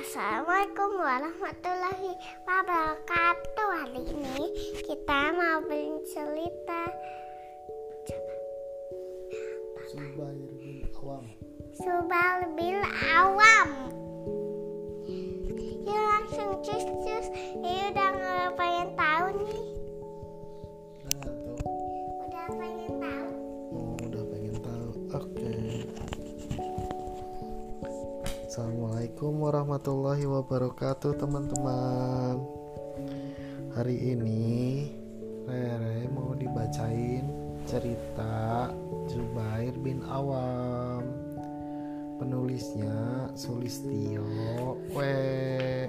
Assalamualaikum warahmatullahi wabarakatuh. Hari ini kita mau bercerita Zubair bin Awam Subal bil Awam. Ya langsung cus cus. Ini udah nggak pengen tahu nih. Udah pengen tahu. Assalamualaikum warahmatullahi wabarakatuh teman-teman Hari ini Rere mau dibacain cerita Zubair bin Awam Penulisnya Sulistio We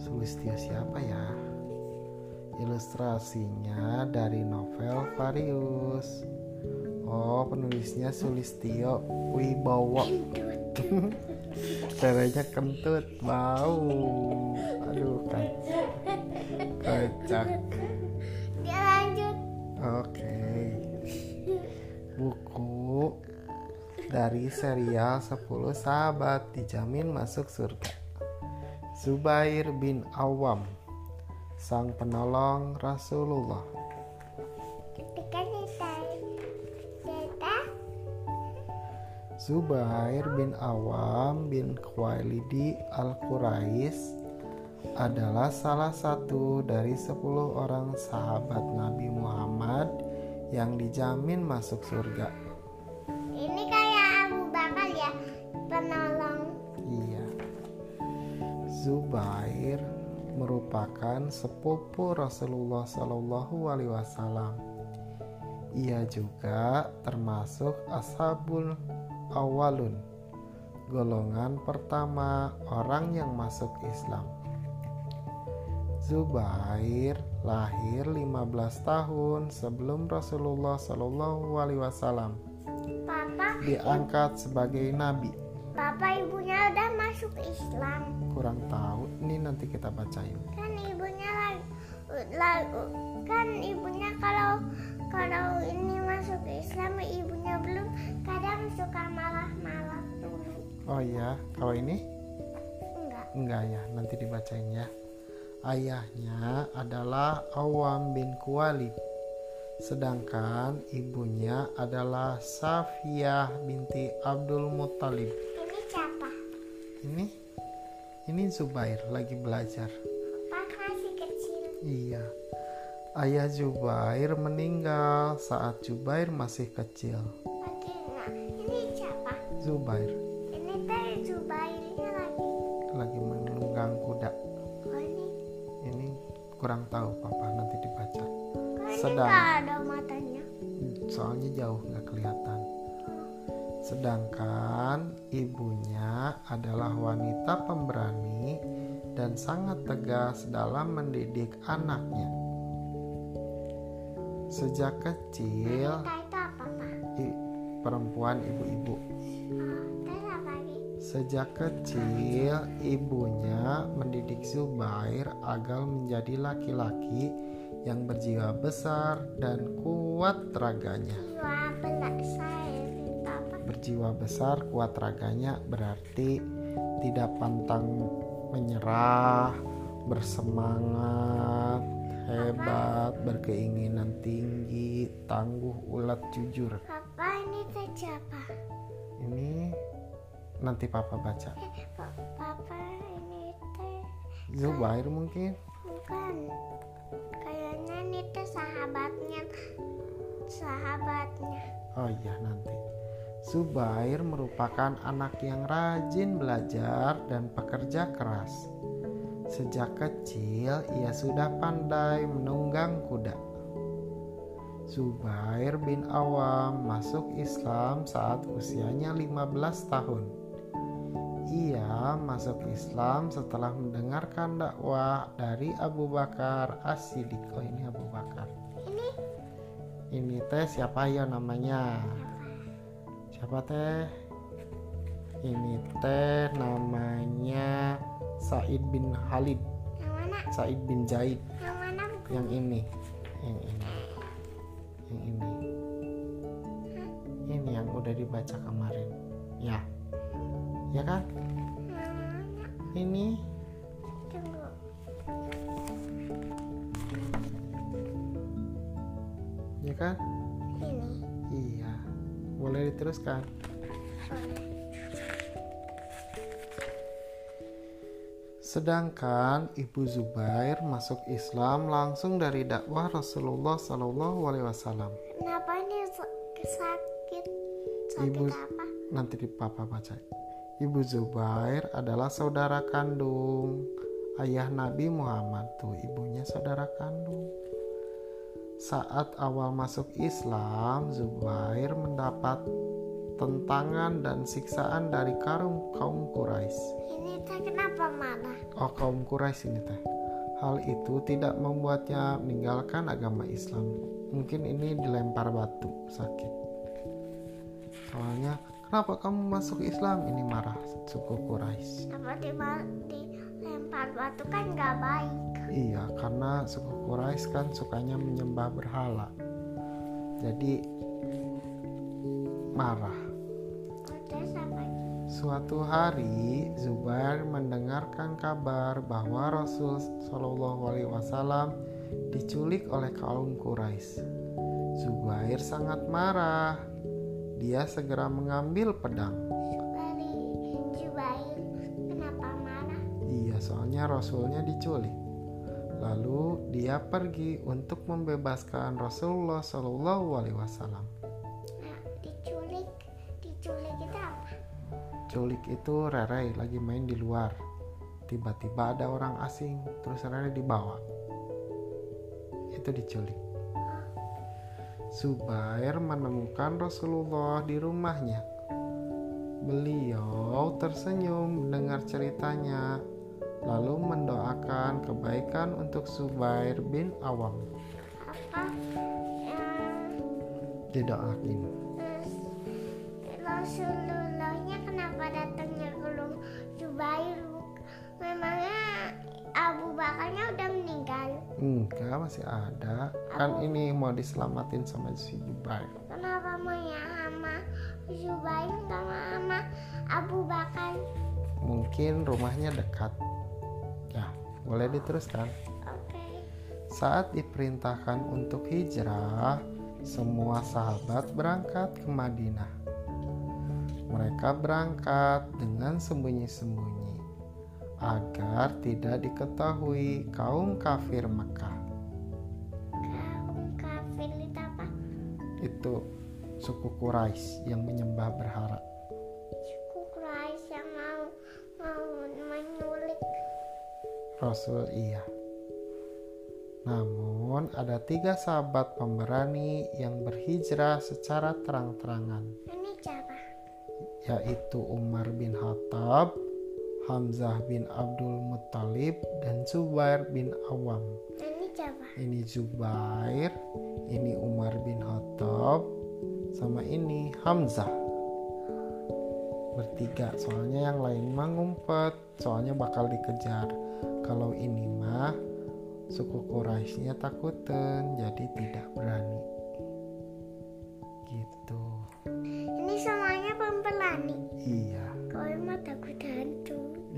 Sulistio siapa ya? Ilustrasinya dari novel Varius. Oh, penulisnya Sulistio Wibowo. Caranya kentut, bau. Aduh, kacak. Kacak. Dia lanjut. Oke. Buku dari serial 10 sahabat dijamin masuk surga. Zubair bin Awam, sang penolong Rasulullah. Zubair bin Awam bin Khuwailidi al-Quraish adalah salah satu dari 10 orang sahabat Nabi Muhammad yang dijamin masuk surga. ini kayak Abu Bakar ya penolong. Iya. Zubair merupakan sepupu Rasulullah Shallallahu Alaihi Wasallam. Ia juga termasuk ashabul awalun, golongan pertama orang yang masuk Islam. Zubair lahir 15 tahun sebelum Rasulullah Shallallahu Alaihi Wasallam Papa diangkat sebagai nabi. Papa ibunya udah masuk Islam Kurang tahu, ini nanti kita bacain. kan ibunya lagi, la- kan ibunya kalau kalau ini masuk Islam ibunya belum kadang suka malah-malah dulu Oh iya, kalau ini enggak enggak ya, nanti dibacain ya. Ayahnya adalah Awam bin Kuwalid. Sedangkan ibunya adalah Safiyah binti Abdul Muttalib. ini siapa Ini ini Zubair lagi belajar. pas masih kecil Iya. Ayah Zubair meninggal saat Zubair masih kecil. nah ini siapa Zubair ini teh Zubairnya lagi lagi menunggang kuda. oh ini Ini kurang tahu papa nanti dibaca. ini Sedang. nggak ada matanya soalnya jauh nggak kelihatan. Sedangkan ibunya adalah wanita pemberani dan sangat tegas dalam mendidik anaknya. Sejak kecil, Wanita itu apa pak i- perempuan ibu-ibu. Sejak kecil, ibunya mendidik Zubair agar menjadi laki-laki yang berjiwa besar dan kuat raganya. jiwa belak saya itu apa berjiwa besar kuat raganya berarti tidak pantang menyerah bersemangat hebat berkeinginan tinggi tangguh ulet jujur Papa ini teh siapa? ini nanti papa baca Eh, Pa- Papa ini teh Zubair mungkin bukan. Kayaknya ini teh sahabatnya. Sahabatnya. oh iya nanti Zubair merupakan anak yang rajin belajar dan pekerja keras. Sejak kecil ia sudah pandai menunggang kuda. Zubair bin Awam masuk Islam saat usianya 15 tahun. Ia masuk Islam setelah mendengarkan dakwah dari Abu Bakar As-Siddiq. Oh ini Abu Bakar. Ini Ini teh siapa ya namanya? Siapa teh? Ini teh namanya Said bin Khalid, yang mana? Said bin Zaid. Yang mana? Yang ini, yang ini, yang ini. Ini yang udah dibaca kemarin. Ya. Ya kan? Ini Tunggu. ya kan? Ini. Iya. Boleh diteruskan. Boleh. Sedangkan Ibu Zubair masuk Islam langsung dari dakwah Rasulullah Shallallahu Alaihi Wasallam. Kenapa ini sa- sakit? Sakit Ibu- apa? Nanti di papa baca. Ibu Zubair adalah saudara kandung ayah Nabi Muhammad tuh ibunya saudara kandung. Saat awal masuk Islam, Zubair mendapat tentangan dan siksaan dari kaum kaum Quraisy. Ini teh kenapa marah? Oh kaum Quraisy ini teh. Hal itu tidak membuatnya meninggalkan agama Islam. Mungkin ini dilempar batu sakit. Soalnya kenapa kamu masuk Islam? Ini marah suku Quraisy. Apa di dilempar batu kan nggak baik. Iya, karena suku Quraisy kan sukanya menyembah berhala. Jadi marah. Suatu hari Zubair mendengarkan kabar bahwa Rasul Shallallahu Alaihi Wasallam diculik oleh kaum Quraisy. Zubair sangat marah. Dia segera mengambil pedang. Dari Jubair kenapa marah? Iya, soalnya Rasulnya diculik. Lalu dia pergi untuk membebaskan Rasulullah Shallallahu Alaihi Wasallam. Culik itu Rere lagi main di luar. Tiba-tiba ada orang asing, terus Rere dibawa. Itu diculik. Zubair menemukan Rasulullah di rumahnya. Beliau tersenyum mendengar ceritanya, lalu mendoakan kebaikan untuk Zubair bin Awam. Apa? Yang Abu Bakarnya udah meninggal. Enggak, masih ada. Kan ini mau diselamatin sama si Zubair. Kenapa maunya sama Jubair nggak sama Abu Bakar? Mungkin rumahnya dekat. Ya, boleh diteruskan. Oke. Saat diperintahkan untuk hijrah, semua sahabat berangkat ke Madinah. Mereka berangkat dengan sembunyi-sembunyi agar tidak diketahui kaum kafir Mekah. Kaum kafir itu apa? Itu suku Quraisy yang menyembah berhala. Suku Quraisy yang mau mau menyulik. Rasul iya. Namun ada tiga sahabat pemberani yang berhijrah secara terang-terangan. Ini siapa? yaitu Umar bin Khattab, Hamzah bin Abdul Muttalib, dan Zubair bin Awam. Ini siapa? Ini Zubair, ini Umar bin Khattab, sama ini Hamzah. Bertiga, soalnya yang lain mah ngumpet, soalnya bakal dikejar. Kalau ini mah suku Quraisynya takutan, jadi tidak berani.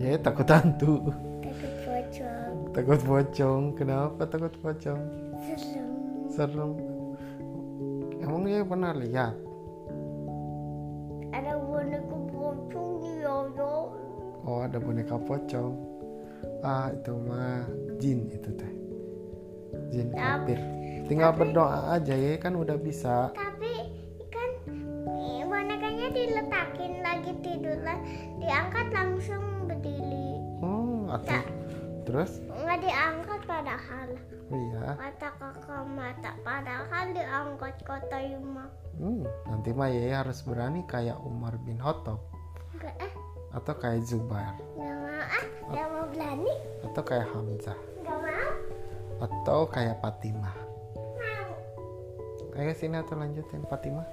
Ya takut hantu. takut pocong, Takut pocong. Kenapa takut pocong? serem. Serem. Emang dia pernah lihat? Ada boneka pocong di yoyo. Oh ada boneka pocong. Ah itu mah jin itu teh. Jin kafir. Tinggal berdoa aja ya kan udah bisa. Tapi kan eh, bonekanya diletakin lagi tidur diangkat langsung berdiri. Oh atau terus? Nggak diangkat padahal. Oh iya. Kata kakak mata padahal diangkat kota Yuma. Hmm, nanti mah ya harus berani kayak Umar bin Khattab Enggak ah, atau kayak Zubair nggak mau ah, nggak mau berani, atau kayak Hamzah nggak mau, atau kayak Fatimah. mau. Ayo sini atau lanjutin Fatimah.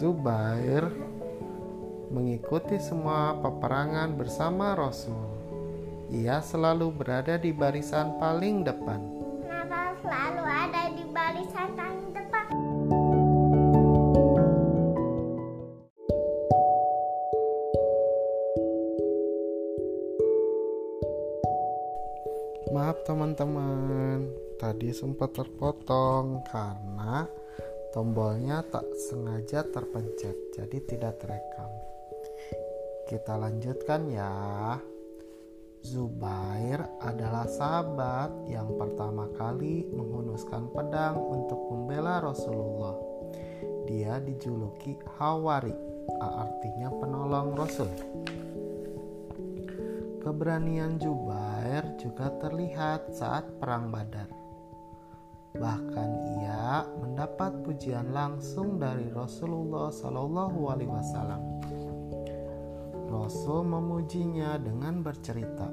Zubair mengikuti semua peperangan bersama Rasul. Ia selalu berada di barisan paling depan. Kenapa selalu ada di barisan paling depan? Maaf teman-teman, tadi sempat terpotong karena tombolnya tak sengaja terpencet, jadi tidak terekam. Kita lanjutkan ya. Zubair adalah sahabat yang pertama kali menghunuskan pedang untuk membela Rasulullah. Dia dijuluki Hawari, artinya penolong Rasul. Keberanian Jubair juga terlihat saat Perang Badar. Bahkan ia mendapat pujian langsung dari Rasulullah Shallallahu Alaihi Wasallam. Rasul memujinya dengan bercerita,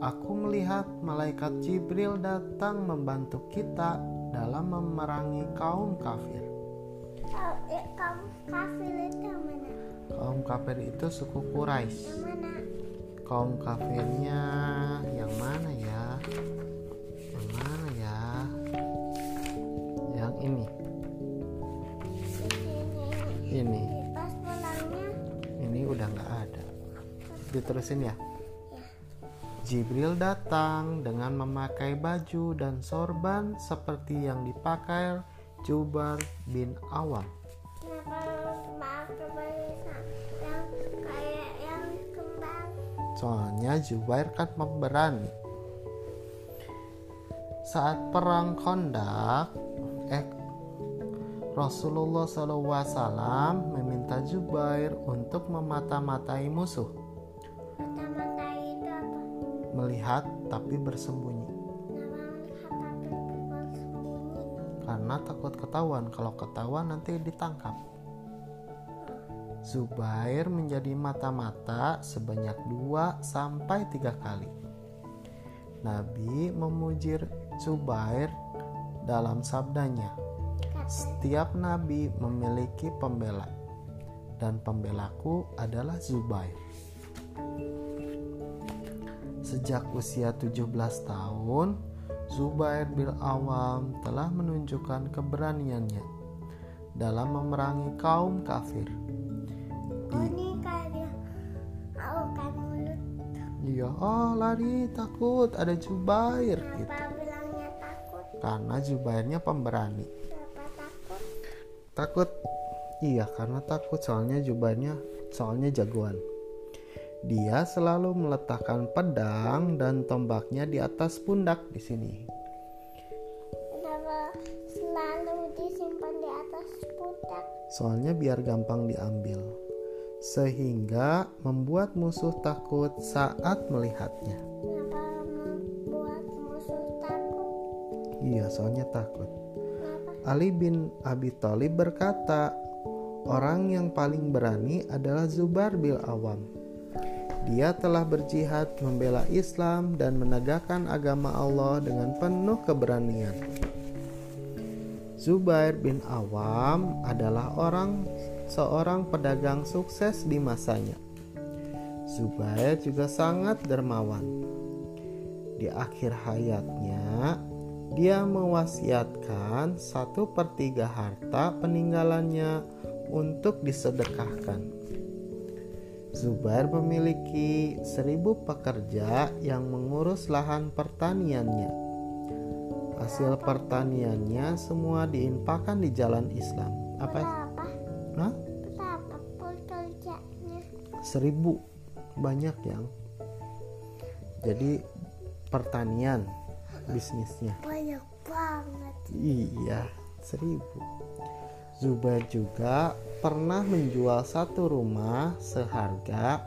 "Aku melihat malaikat Jibril datang membantu kita dalam memerangi kaum kafir." Eh, kaum kafir itu mana? Kaum kafir itu suku Quraisy. Kaum kafirnya yang mana ya? Diterusin ya. Jibril datang dengan memakai baju dan sorban seperti yang dipakai Jubar bin Awam. kenapa maaf kembali yang kayak yang kembang? Soalnya Jubair kan pemberani. Saat perang Kondak, eh Rasulullah SAW meminta Jubair untuk memata-matai musuh? Melihat tapi bersembunyi. Karena takut ketahuan, kalau ketahuan nanti ditangkap. Zubair menjadi mata-mata sebanyak 2 sampai 3 kali. Nabi memuji Zubair dalam sabdanya, Setiap nabi memiliki pembela dan pembelaku adalah Zubair. Sejak usia 17 tahun, Zubair bin Awam telah menunjukkan keberaniannya dalam memerangi kaum kafir. Oh oh kan mulut. Iya, oh lari takut ada Zubair gitu. Kenapa bilangnya takut? Karena Zubairnya pemberani. Kenapa takut? Takut. Iya, karena takut soalnya Zubairnya soalnya jagoan. Dia selalu meletakkan pedang dan tombaknya di atas pundak di sini. Selalu disimpan di atas pundak? Soalnya biar gampang diambil. Sehingga membuat musuh takut saat melihatnya. Kenapa membuat musuh takut? Iya, soalnya takut. Kenapa? Ali bin Abi Thalib berkata, orang yang paling berani adalah Zubair bin Awam. Dia telah berjihad membela Islam dan menegakkan agama Allah dengan penuh keberanian. Zubair bin Awam adalah orang seorang pedagang sukses di masanya. Zubair juga sangat dermawan. Di akhir hayatnya, dia mewasiatkan satu per tiga harta peninggalannya untuk disedekahkan. Zubair memiliki seribu pekerja yang mengurus lahan pertaniannya. Hasil pertaniannya semua diinfakkan di jalan Islam. Apa? Berapa? Hah? Berapa pekerjanya? Seribu banyak yang. Jadi pertanian bisnisnya. Banyak banget. Iya, seribu. Zubair juga pernah menjual satu rumah seharga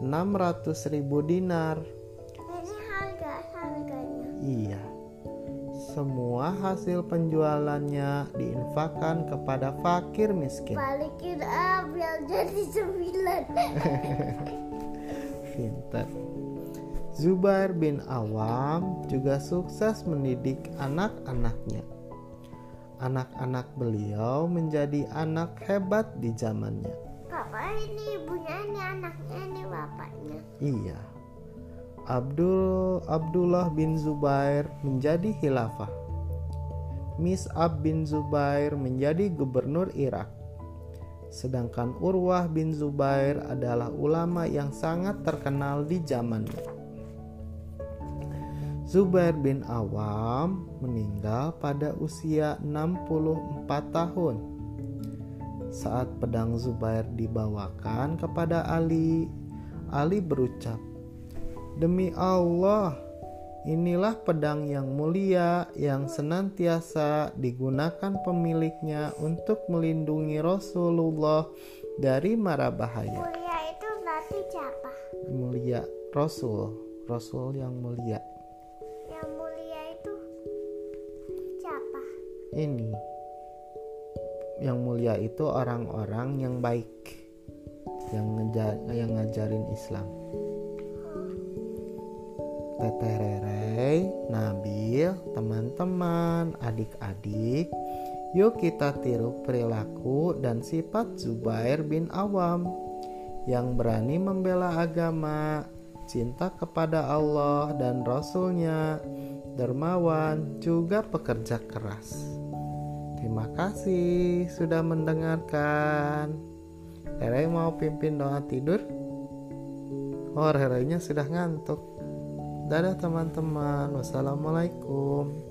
600 ribu dinar. Ini harga harganya. Iya. Semua hasil penjualannya diinfakkan kepada fakir miskin. Balikin ah biar jadi sembilan. Pinter. Zubair bin Awam juga sukses mendidik anak-anaknya. Anak-anak beliau menjadi anak hebat di zamannya. Papa ini ibunya ini anaknya ini bapaknya. Iya. Abdul Abdullah bin Zubair menjadi khilafah. Mis'ab bin Zubair menjadi gubernur Irak. Sedangkan Urwah bin Zubair adalah ulama yang sangat terkenal di zamannya. Zubair bin Awam meninggal pada usia 64 tahun. Saat pedang Zubair dibawakan kepada Ali, Ali berucap, "Demi Allah, inilah pedang yang mulia yang senantiasa digunakan pemiliknya untuk melindungi Rasulullah dari mara bahaya." Mulia itu berarti siapa? Mulia Rasul, Rasul yang mulia. Ini yang mulia itu orang-orang yang baik yang ngeja- yang ngajarin Islam Teteh Rere, Nabil, teman-teman, adik-adik, yuk kita tiru perilaku dan sifat Zubair bin Awam yang berani membela agama, cinta kepada Allah dan Rasulnya, dermawan, juga pekerja keras. Terima kasih sudah mendengarkan. Rere mau pimpin doa tidur? Oh, Rere-nya sudah ngantuk. Dadah teman-teman. Wassalamualaikum.